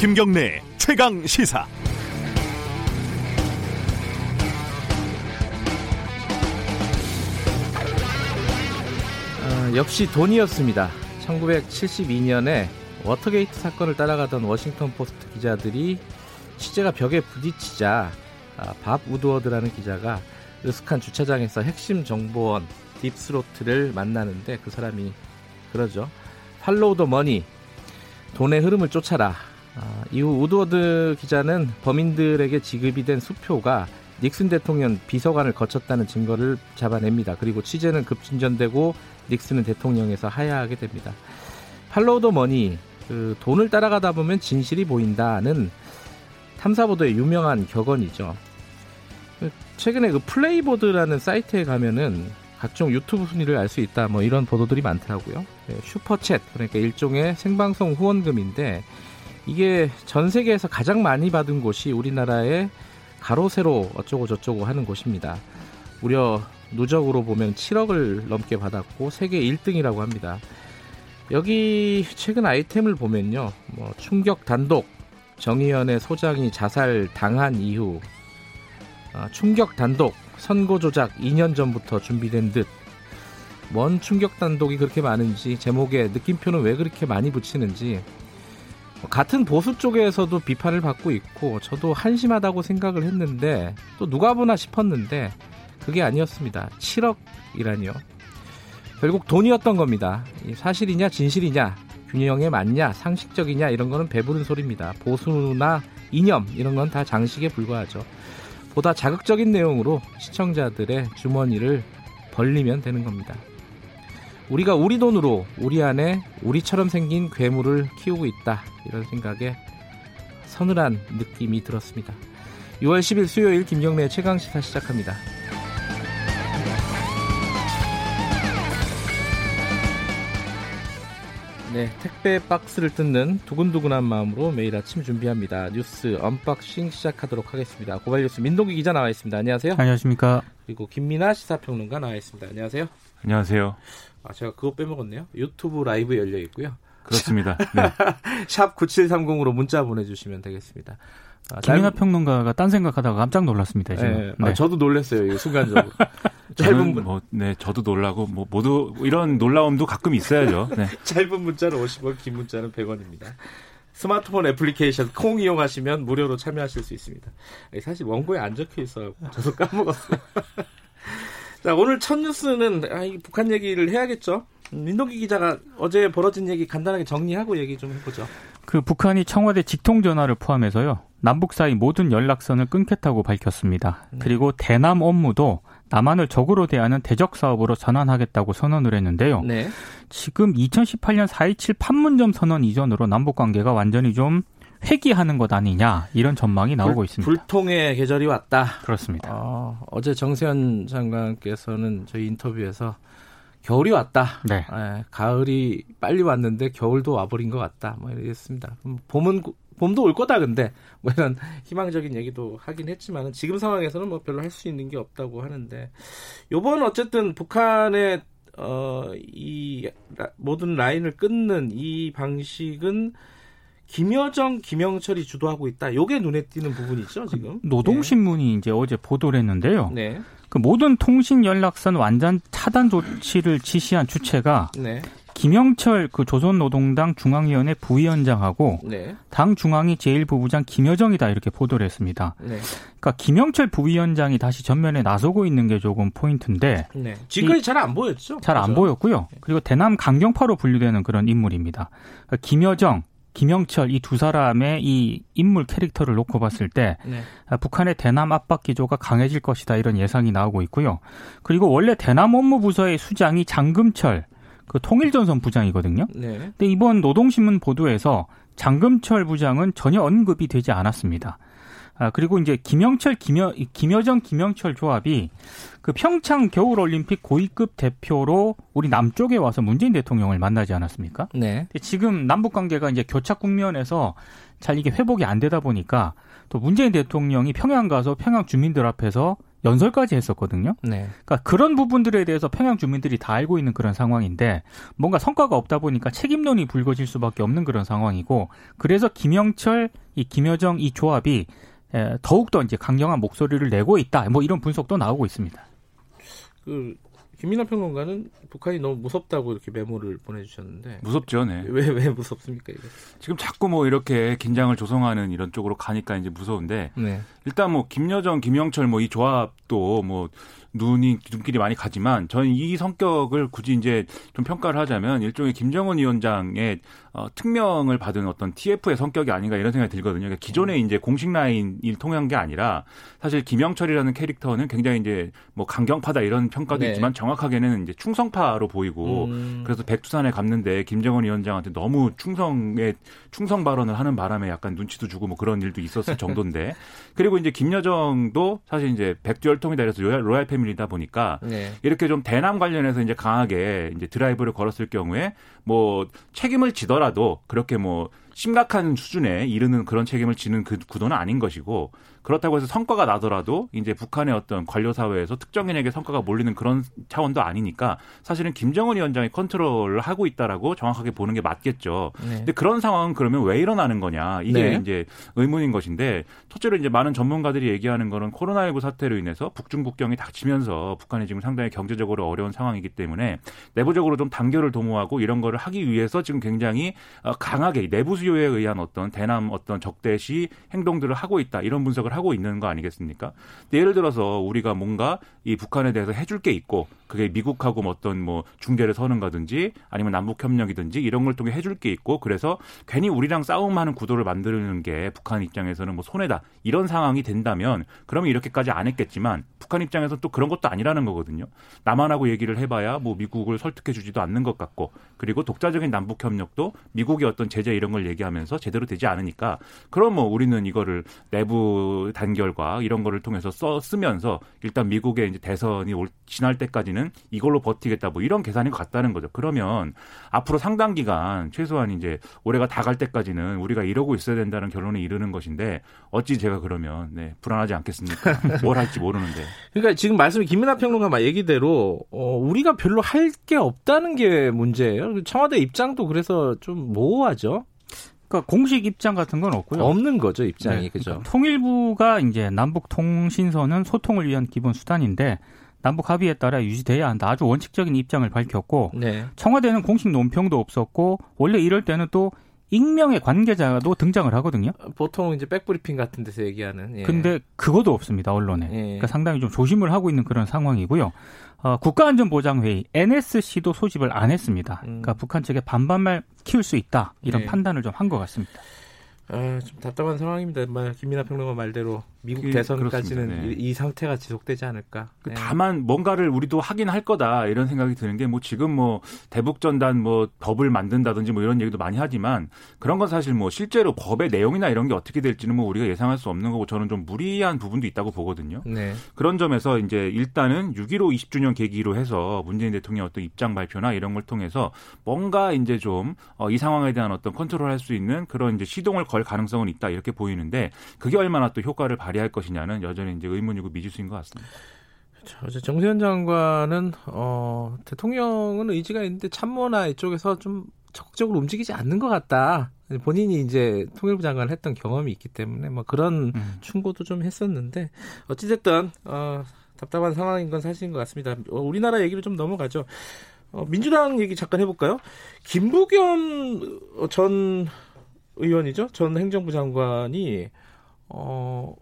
김경래 최강 시사. 어, 역시 돈이었습니다. 1972년에 워터게이트 사건을 따라가던 워싱턴 포스트 기자들이 취재가 벽에 부딪히자 아, 밥 우드워드라는 기자가 으슥한 주차장에서 핵심 정보원 딥스로트를 만나는데 그 사람이 그러죠. Follow the money 돈의 흐름을 쫓아라. 아, 이후 우드워드 기자는 범인들에게 지급이 된 수표가 닉슨 대통령 비서관을 거쳤다는 증거를 잡아냅니다. 그리고 취재는 급진전되고 닉슨은 대통령에서 하야하게 됩니다. Follow the money 그 돈을 따라가다 보면 진실이 보인다는 탐사보도의 유명한 격언이죠. 최근에 그 플레이보드라는 사이트에 가면은 각종 유튜브 순위를 알 수 있다 뭐 이런 보도들이 많더라고요. 네, 슈퍼챗 그러니까 일종의 생방송 후원금인데 이게 전 세계에서 가장 많이 받은 곳이 우리나라의 가로 세로 어쩌고 저쩌고 하는 곳입니다. 무려 누적으로 보면 7억을 넘게 받았고 세계 1등이라고 합니다. 여기 최근 아이템을 보면요. 뭐 충격 단독 정의연의 소장이 자살 당한 이후 어, 충격 단독 선거 조작 2년 전부터 준비된 듯. 뭔 충격 단독이 그렇게 많은지 제목에 느낌표는 왜 그렇게 많이 붙이는지 같은 보수 쪽에서도 비판을 받고 있고 저도 한심하다고 생각을 했는데 또 누가 보나 싶었는데 그게 아니었습니다. 7억이라니요. 결국 돈이었던 겁니다. 사실이냐 진실이냐 균형에 맞냐 상식적이냐 이런 거는 배부른 소리입니다. 보수나 이념 이런 건 다 장식에 불과하죠. 보다 자극적인 내용으로 시청자들의 주머니를 벌리면 되는 겁니다. 우리가 우리 돈으로 우리 안에 우리처럼 생긴 괴물을 키우고 있다 이런 생각에 서늘한 느낌이 들었습니다. 6월 10일 수요일 김경래 최강시사 시작합니다. 네, 택배 박스를 뜯는 두근두근한 마음으로 매일 아침 준비합니다. 뉴스 unboxing 시작하도록 하겠습니다. 고발뉴스 민동기 기자 나와 있습니다. 안녕하세요. 안녕하십니까. 그리고 김민아 시사평론가 나와 있습니다. 안녕하세요. 안녕하세요. 아, 제가 그거 빼먹었네요. 유튜브 라이브 열려 있고요. 그렇습니다. 네. 샵 9730으로 문자 보내주시면 되겠습니다. 아, 김민아 평론가가 딴 생각하다가 깜짝 놀랐습니다. 지금. 네. 네. 아, 저도 놀랐어요. 순간적으로. 짧은 문... 뭐, 네, 저도 놀라고 뭐 모두 이런 놀라움도 가끔 있어야죠. 네. 짧은 문자는 50원, 긴 문자는 100원입니다. 스마트폰 애플리케이션 콩 이용하시면 무료로 참여하실 수 있습니다. 사실 원고에 안 적혀 있어 저도 까먹었어요. 자, 오늘 첫 뉴스는 아, 북한 얘기를 해야겠죠. 민동기 기자가 어제 벌어진 얘기 간단하게 정리하고 얘기 좀 해보죠. 그 북한이 청와대 직통 전화를 포함해서요. 남북 사이 모든 연락선을 끊겠다고 밝혔습니다. 네. 그리고 대남 업무도 남한을 적으로 대하는 대적 사업으로 전환하겠다고 선언을 했는데요. 네. 지금 2018년 4.27 판문점 선언 이전으로 남북 관계가 완전히 좀 회귀하는 것 아니냐 이런 전망이 나오고 불, 있습니다. 불통의 계절이 왔다. 그렇습니다. 어, 어제 정세현 장관께서는 저희 인터뷰에서 겨울이 왔다. 네. 네. 가을이 빨리 왔는데 겨울도 와버린 것 같다. 뭐 이랬습니다. 봄은 봄도 올 거다 근데 뭐 이런 희망적인 얘기도 하긴 했지만 지금 상황에서는 뭐 별로 할 수 있는 게 없다고 하는데 요번 어쨌든 북한의 어이 모든 라인을 끊는 이 방식은 김여정, 김영철이 주도하고 있다. 요게 눈에 띄는 부분이죠, 지금. 노동신문이 네. 이제 어제 보도를 했는데요. 네. 그 모든 통신 연락선 완전 차단 조치를 지시한 주체가 네. 김영철 그 조선노동당 중앙위원회 부위원장하고 네. 당 중앙위 제1부부장 김여정이다 이렇게 보도를 했습니다. 네. 그러니까 김영철 부위원장이 다시 전면에 나서고 있는 게 조금 포인트인데 네. 지금까지 잘 안 보였죠? 잘 안 보였고요. 네. 그리고 대남 강경파로 분류되는 그런 인물입니다. 그러니까 김여정, 김영철 이 두 사람의 이 인물 캐릭터를 놓고 봤을 때 네. 아, 북한의 대남 압박 기조가 강해질 것이다 이런 예상이 나오고 있고요. 그리고 원래 대남 업무 부서의 수장이 장금철 그 통일전선 부장이거든요. 네. 근데 이번 노동신문 보도에서 장금철 부장은 전혀 언급이 되지 않았습니다. 아, 그리고 이제 김영철, 김여, 김여정, 김영철 조합이 그 평창 겨울올림픽 고위급 대표로 우리 남쪽에 와서 문재인 대통령을 만나지 않았습니까? 네. 지금 남북 관계가 이제 교착 국면에서 잘 이게 회복이 안 되다 보니까 또 문재인 대통령이 평양 가서 평양 주민들 앞에서 연설까지 했었거든요. 네. 그러니까 그런 부분들에 대해서 평양 주민들이 다 알고 있는 그런 상황인데 뭔가 성과가 없다 보니까 책임론이 불거질 수밖에 없는 그런 상황이고 그래서 김영철 이 김여정 이 조합이 더욱더 이제 강경한 목소리를 내고 있다. 뭐 이런 분석도 나오고 있습니다. 그 김민하 평론가는 북한이 너무 무섭다고 이렇게 메모를 보내주셨는데 무섭죠, 네. 왜 왜 무섭습니까? 이거? 지금 자꾸 뭐 이렇게 긴장을 조성하는 이런 쪽으로 가니까 이제 무서운데 네. 일단 뭐 김여정, 김영철 뭐 이 조합도 뭐 눈이 눈길이 많이 가지만 저는 이 성격을 굳이 이제 좀 평가를 하자면 일종의 김정은 위원장의 어, 특명을 받은 어떤 TF의 성격이 아닌가 이런 생각이 들거든요. 그러니까 기존에 음. 이제 공식 라인을 통한 게 아니라 사실 김영철이라는 캐릭터는 굉장히 이제 뭐 강경파다 이런 평가도 네. 있지만 정확하게는 이제 충성파로 보이고 음. 그래서 백두산에 갔는데 김정은 위원장한테 너무 충성의 충성 발언을 하는 바람에 약간 눈치도 주고 뭐 그런 일도 있었을 정도인데 그리고 이제 김여정도 사실 이제 백두혈통이다 그래서 royal, royal family 다 보니까 네. 이렇게 좀 대남 관련해서 이제 강하게 이제 드라이브를 걸었을 경우에 뭐 책임을 지더라도 그렇게 뭐 심각한 수준에 이르는 그런 책임을 지는 그 구도는 아닌 것이고 그렇다고 해서 성과가 나더라도 이제 북한의 어떤 관료 사회에서 특정인에게 성과가 몰리는 그런 차원도 아니니까 사실은 김정은 위원장이 컨트롤을 하고 있다라고 정확하게 보는 게 맞겠죠. 네. 근데 그런 상황은 그러면 왜 일어나는 거냐 이게 네. 이제 의문인 것인데 첫째로 이제 많은 전문가들이 얘기하는 거는 코로나19 사태로 인해서 북중 국경이 닥치면서 북한이 지금 상당히 경제적으로 어려운 상황이기 때문에 내부적으로 좀 단결을 도모하고 이런 거를 하기 위해서 지금 굉장히 어, 강하게 내부 수요에 의한 어떤 대남 어떤 적대시 행동들을 하고 있다 이런 분석을 생각을 하고 있는 거 아니겠습니까? 예를 들어서 우리가 뭔가 이 북한에 대해서 해줄 게 있고 그게 미국하고 뭐 어떤 뭐 중재를 서는가든지 아니면 남북 협력이든지 이런 걸 통해 해줄 게 있고 그래서 괜히 우리랑 싸움하는 구도를 만드는 게 북한 입장에서는 뭐 손해다 이런 상황이 된다면 그러면 이렇게까지 안 했겠지만 북한 입장에서 또 그런 것도 아니라는 거거든요. 남한하고 얘기를 해봐야 뭐 미국을 설득해주지도 않는 것 같고 그리고 독자적인 남북 협력도 미국의 어떤 제재 이런 걸 얘기하면서 제대로 되지 않으니까 그럼 뭐 우리는 이거를 내부 단결과 이런 거를 통해서 써 쓰면서 일단 미국의 이제 대선이 올, 지날 때까지는 이걸로 버티겠다 뭐 이런 계산인 것 같다는 거죠. 그러면 앞으로 상당 기간 최소한 이제 올해가 다 갈 때까지는 우리가 이러고 있어야 된다는 결론에 이르는 것인데 어찌 제가 그러면 네, 불안하지 않겠습니까? 뭘 할지 모르는데. 그러니까 지금 말씀 김민하 평론가 얘기대로 어, 우리가 별로 할 게 없다는 게 문제예요. 청와대 입장도 그래서 좀 모호하죠. 그러니까 공식 입장 같은 건 없고요. 없는 거죠 입장이 네, 그죠. 그러니까 통일부가 이제 남북 통신선은 소통을 위한 기본 수단인데 남북 합의에 따라 유지돼야 한다. 아주 원칙적인 입장을 밝혔고 네. 청와대는 공식 논평도 없었고 원래 이럴 때는 또 익명의 관계자도 등장을 하거든요. 보통 이제 백브리핑 같은 데서 얘기하는. 예. 근데 그것도 없습니다 언론에. 예. 그러니까 상당히 좀 조심을 하고 있는 그런 상황이고요. 어, 국가안전보장회의 NSC도 소집을 안 했습니다. 음. 그러니까 북한 측에 반반말 키울 수 있다 이런 예. 판단을 좀 한 것 같습니다. 아, 좀 답답한 상황입니다. 김민아 평론가 말대로 미국 그, 대선까지는 네. 이, 이, 상태가 지속되지 않을까. 그 네. 다만 뭔가를 우리도 하긴 할 거다 이런 생각이 드는 게 뭐 지금 뭐 대북 전단 뭐 법을 만든다든지 뭐 이런 얘기도 많이 하지만 그런 건 사실 뭐 실제로 법의 내용이나 이런 게 어떻게 될지는 뭐 우리가 예상할 수 없는 거고 저는 좀 무리한 부분도 있다고 보거든요. 네. 그런 점에서 이제 일단은 6.15 20주년 계기로 해서 문재인 대통령 어떤 입장 발표나 이런 걸 통해서 뭔가 이제 좀이 어, 상황에 대한 어떤 컨트롤할 수 있는 그런 이제 시동을 걸 가능성은 있다 이렇게 보이는데 그게 얼마나 또 효과를 발 발휘할 것이냐는 여전히 이제 의문이고 미지수인 것 같습니다. 그렇죠. 정세현 장관은 어, 대통령은 의지가 있는데 참모나 이쪽에서 좀 적극적으로 움직이지 않는 것 같다. 본인이 이제 통일부 장관을 했던 경험이 있기 때문에 뭐 그런 음. 충고도 좀 했었는데 어찌됐든 어, 답답한 상황인 건 사실인 것 같습니다. 어, 우리나라 얘기로 좀 넘어가죠. 어, 민주당 얘기 잠깐 해볼까요? 김부겸 전 의원이죠. 전 행정부 장관이 어,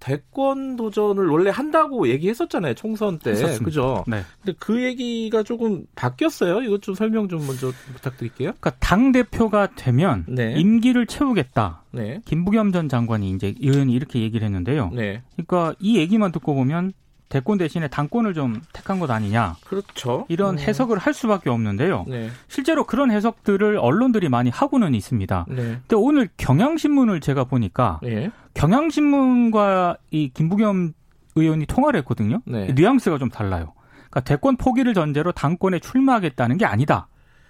대권 도전을 원래 한다고 얘기했었잖아요 총선 때 했었습니다. 그죠? 네. 근데 그 얘기가 조금 바뀌었어요. 이것 좀 설명 좀 먼저 부탁드릴게요. 그러니까 당 대표가 되면 네. 임기를 채우겠다. 네. 김부겸 전 장관이 이제 의원이 이렇게 얘기를 했는데요. 네. 그러니까 이 얘기만 듣고 보면 대권 대신에 당권을 좀 택한 것 아니냐. 그렇죠. 이런 음. 해석을 할 수밖에 없는데요. 네. 실제로 그런 해석들을 언론들이 많이 하고는 있습니다. 네. 근데 오늘 경향신문을 제가 보니까 네. 경향신문과 이 김부겸 의원이 통화를 했거든요. 네. 뉘앙스가 좀 달라요. 그러니까 대권 포기를 전제로 당권에 출마하겠다는 게 아니다.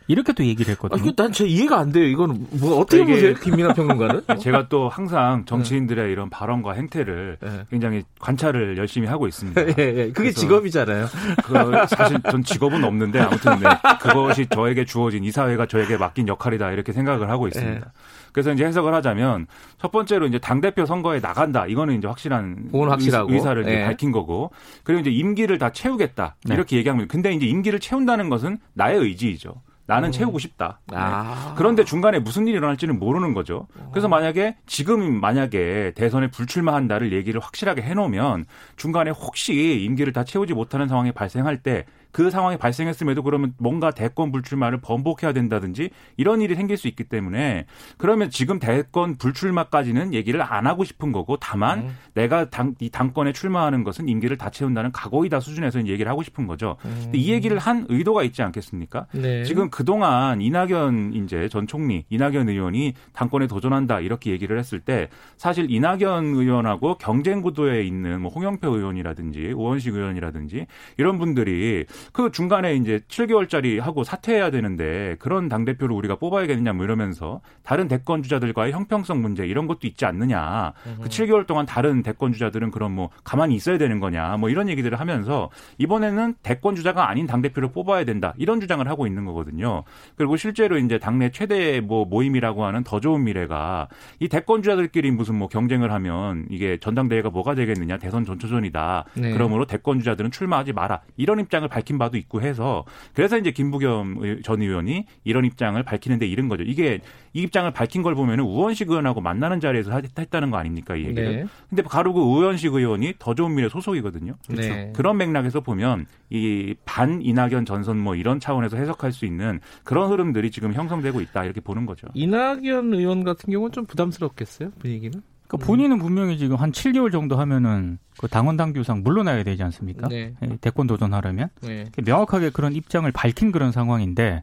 이렇게 또 얘기를 했거든요. 아, 난저 이해가 안 돼요. 이거는 뭐 어떻게 보세요, 김민아 평론가는? 제가 또 항상 정치인들의 이런 발언과 행태를 네. 굉장히 관찰을 열심히 하고 있습니다. 예, 예. 그게 직업이잖아요. 그 사실 전 직업은 없는데 아무튼 네, 그것이 저에게 주어진 이 사회가 저에게 맡긴 역할이다 이렇게 생각을 하고 있습니다. 예. 그래서 이제 해석을 하자면 첫 번째로 이제 당 대표 선거에 나간다 이거는 이제 확실한 확실하고. 의사를 이제 네. 밝힌 거고 그리고 이제 임기를 다 채우겠다 네. 이렇게 얘기하면 근데 이제 임기를 채운다는 것은 나의 의지이죠. 나는 음. 채우고 싶다. 네. 아. 그런데 중간에 무슨 일이 일어날지는 모르는 거죠. 그래서 만약에 지금 만약에 대선에 불출마한다를 얘기를 확실하게 해놓으면 중간에 혹시 임기를 다 채우지 못하는 상황이 발생할 때 그 상황이 발생했음에도 그러면 뭔가 대권 불출마를 번복해야 된다든지 이런 일이 생길 수 있기 때문에 그러면 지금 대권 불출마까지는 얘기를 안 하고 싶은 거고 다만 음. 내가 당, 이 당권에 출마하는 것은 임기를 다 채운다는 각오이다 수준에서 얘기를 하고 싶은 거죠. 음. 이 얘기를 한 의도가 있지 않겠습니까? 네. 지금 그동안 이낙연 이제 전 총리, 이낙연 의원이 당권에 도전한다 이렇게 얘기를 했을 때 사실 이낙연 의원하고 경쟁 구도에 있는 뭐 홍영표 의원이라든지 오원식 의원이라든지 이런 분들이 그 중간에 이제 7개월짜리 하고 사퇴해야 되는데 그런 당 대표를 우리가 뽑아야겠느냐 뭐 이러면서 다른 대권 주자들과의 형평성 문제 이런 것도 있지 않느냐. 그 7개월 동안 다른 대권 주자들은 그럼 뭐 가만히 있어야 되는 거냐. 뭐 이런 얘기들을 하면서 이번에는 대권 주자가 아닌 당 대표를 뽑아야 된다. 이런 주장을 하고 있는 거거든요. 그리고 실제로 이제 당내 최대 뭐 모임이라고 하는 더 좋은 미래가 이 대권 주자들끼리 무슨 뭐 경쟁을 하면 이게 전당대회가 뭐가 되겠느냐. 대선 전초전이다. 네. 그러므로 대권 주자들은 출마하지 마라. 이런 입장을 밝힌 밝힌 바도 있고 해서 그래서 이제 김부겸 전 의원이 이런 입장을 밝히는데 이른 거죠. 이게 이 입장을 밝힌 걸 보면은 우원식 의원하고 만나는 자리에서 했다는 거 아닙니까 이 얘기를. 네. 근데 그 우원식 의원이 더 좋은 미래 소속이거든요. 그렇죠. 네. 그런 맥락에서 보면 이 반 이낙연 전선 뭐 이런 차원에서 해석할 수 있는 그런 흐름들이 지금 형성되고 있다 이렇게 보는 거죠. 이낙연 의원 같은 경우는 좀 부담스럽겠어요 분위기는? 그러니까 본인은 분명히 지금 한 7개월 정도 하면은 그 당원 당규상 물러나야 되지 않습니까? 네. 예, 대권 도전하려면 네. 명확하게 그런 입장을 밝힌 그런 상황인데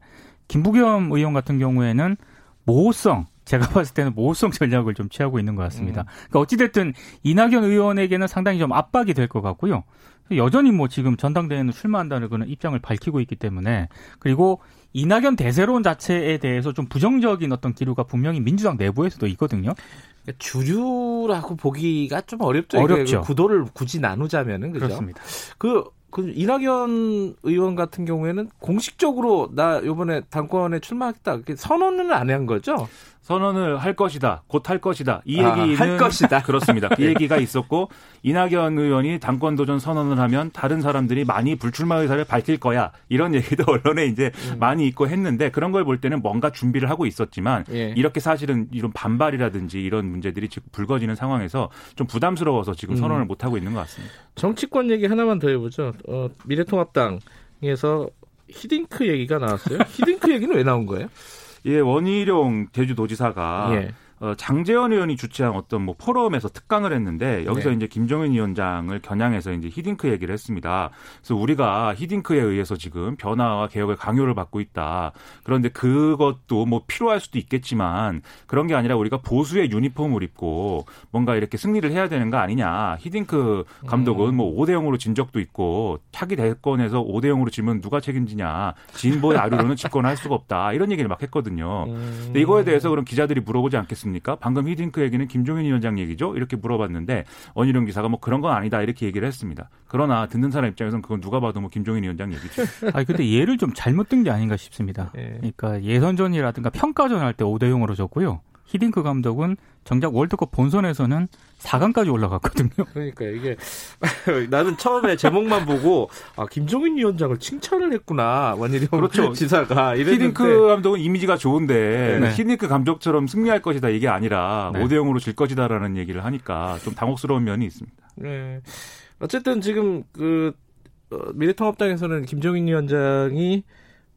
김부겸 의원 같은 경우에는 모호성 제가 봤을 때는 모호성 전략을 좀 취하고 있는 것 같습니다. 음. 그러니까 어찌됐든 이낙연 의원에게는 상당히 좀 압박이 될 것 같고요. 여전히 뭐 지금 전당대회는 출마한다는 그런 입장을 밝히고 있기 때문에 그리고 이낙연 대세론 자체에 대해서 좀 부정적인 어떤 기류가 분명히 민주당 내부에서도 있거든요. 그러니까 주류라고 보기가 좀 어렵죠. 어렵죠. 구도를 굳이 나누자면은 그죠. 그렇습니다. 그, 그 이낙연 의원 같은 경우에는 공식적으로 나 이번에 당권에 출마하겠다 선언은 안 한 거죠. 선언을 할 것이다. 곧 할 것이다. 이 아, 얘기는 할 것이다. 그렇습니다. 이 네. 얘기가 있었고 이낙연 의원이 당권 도전 선언을 하면 다른 사람들이 많이 불출마 의사를 밝힐 거야. 이런 얘기도 언론에 이제 음. 많이 있고 했는데 그런 걸 볼 때는 뭔가 준비를 하고 있었지만 예. 이렇게 사실은 이런 반발이라든지 이런 문제들이 지금 불거지는 상황에서 좀 부담스러워서 지금 음. 선언을 못 하고 있는 것 같습니다. 정치권 얘기 하나만 더 해보죠. 어, 미래통합당에서 히딩크 얘기가 나왔어요. 히딩크 얘기는 왜 나온 거예요? 예, 원희룡 제주도지사가 예. 어, 장재원 의원이 주최한 어떤 뭐 포럼에서 특강을 했는데 여기서 네. 이제 김정은 위원장을 겨냥해서 이제 히딩크 얘기를 했습니다. 그래서 우리가 히딩크에 의해서 지금 변화와 개혁의 강요를 받고 있다. 그런데 그것도 뭐 필요할 수도 있겠지만 그런 게 아니라 우리가 보수의 유니폼을 입고 뭔가 이렇게 승리를 해야 되는 거 아니냐. 히딩크 감독은 음. 뭐 5대 0으로 진 적도 있고 차기 대권에서 5대 0으로 지면 누가 책임지냐. 진보의 아류로는 집권할 수가 없다. 이런 얘기를 막 했거든요. 음. 근데 이거에 대해서 그럼 기자들이 물어보지 않겠습니까? 않습니까? 방금 히딩크 얘기는 김종인 위원장 얘기죠? 이렇게 물어봤는데 원희룡 기사가 뭐 그런 건 아니다 이렇게 얘기를 했습니다. 그러나 듣는 사람 입장에서는 그건 누가 봐도 뭐 김종인 위원장 얘기죠. 아니 근데 얘를 좀 잘못 든 게 아닌가 싶습니다. 네. 그러니까 예선전이라든가 평가전 할 때 5대 0으로 졌고요. 히딩크 감독은 정작 월드컵 본선에서는 4강까지 올라갔거든요. 그러니까 이게 나는 처음에 제목만 보고 아 김종인 위원장을 칭찬을 했구나 원희룡 그렇죠. 지사가 히딩크 감독은 이미지가 좋은데 네. 히딩크 감독처럼 승리할 것이다 이게 아니라 네. 5대 0으로 질 것이다라는 얘기를 하니까 좀 당혹스러운 면이 있습니다. 네. 어쨌든 지금 그 어, 미래통합당에서는 김종인 위원장이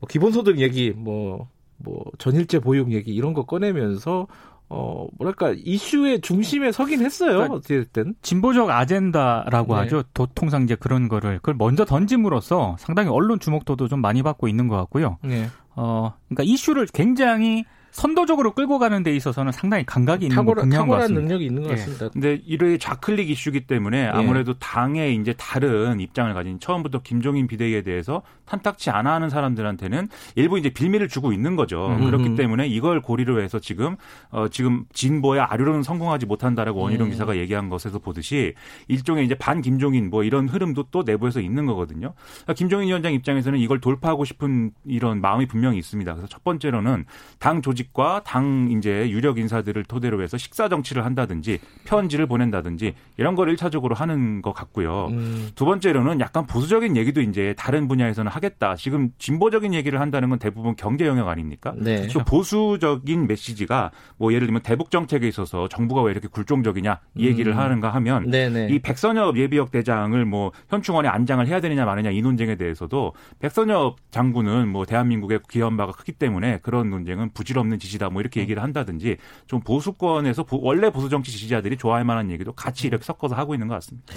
뭐 기본소득 얘기 뭐 뭐 전일제 보육 얘기 이런 거 꺼내면서 어 뭐랄까 이슈의 중심에 서긴 했어요 그러니까 어쨌든 진보적 아젠다라고 네. 하죠 도통상 이제 그런 거를 그걸 먼저 던짐으로써 상당히 언론 주목도도 좀 많이 받고 있는 것 같고요. 네. 어 그러니까 이슈를 굉장히 선도적으로 끌고 가는 데 있어서는 상당히 감각이 있는 탁월한, 분명한 것 같습니다. 능력이 있는 것 예. 같습니다. 근데 이런 좌클릭 이슈기 때문에 예. 아무래도 예. 당의 이제 다른 입장을 가진 처음부터 김종인 비대위에 대해서 탐탁치 않아 하는 사람들한테는 일부 이제 빌미를 주고 있는 거죠. 음. 그렇기 때문에 이걸 고리로 해서 지금 어 지금 진보의 아류로는 성공하지 못한다라고 원희룡 음. 기사가 얘기한 것에서 보듯이 일종의 이제 반 김종인 뭐 이런 흐름도 또 내부에서 있는 거거든요. 그러니까 김종인 위원장 입장에서는 이걸 돌파하고 싶은 이런 마음이 분명히 있습니다. 그래서 첫 번째로는 당 조직 과 당 이제 유력 인사들을 토대로 해서 식사 정치를 한다든지 편지를 보낸다든지 이런 걸 일차적으로 하는 것 같고요. 음. 두 번째로는 약간 보수적인 얘기도 이제 다른 분야에서는 하겠다. 지금 진보적인 얘기를 한다는 건 대부분 경제 영역 아닙니까? 네. 또 보수적인 메시지가 뭐 예를 들면 대북 정책에 있어서 정부가 왜 이렇게 굴종적이냐 이 얘기를 음. 하는가 하면 네네. 이 백선엽 예비역 대장을 뭐 현충원에 안장을 해야 되느냐 마느냐 이 논쟁에 대해서도 백선엽 장군은 뭐 대한민국의 기여한 바가 크기 때문에 그런 논쟁은 부질 없는 지지다 뭐 이렇게 얘기를 한다든지 좀 보수권에서 원래 보수 정치 지지자들이 좋아할 만한 얘기도 같이 이렇게 섞어서 하고 있는 것 같습니다.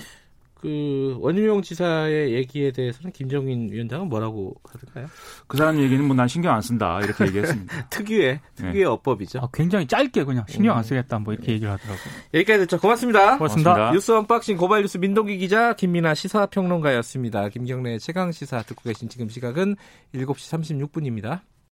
그 원희룡 지사의 얘기에 대해서는 김정인 위원장은 뭐라고 하던가요? 그 사람 얘기는 뭐 난 신경 안 쓴다 이렇게 얘기했습니다. 특유의 특유의 네. 어법이죠. 아, 굉장히 짧게 그냥 신경 안 쓰겠다 뭐 이렇게 얘기를 하더라고요. 여기까지 듣죠. 고맙습니다. 고맙습니다. 고맙습니다. 뉴스 언박싱 고발 뉴스 민동기 기자 김민아 시사평론가였습니다. 김경래 최강 시사 듣고 계신 지금 시각은 7시 36분입니다.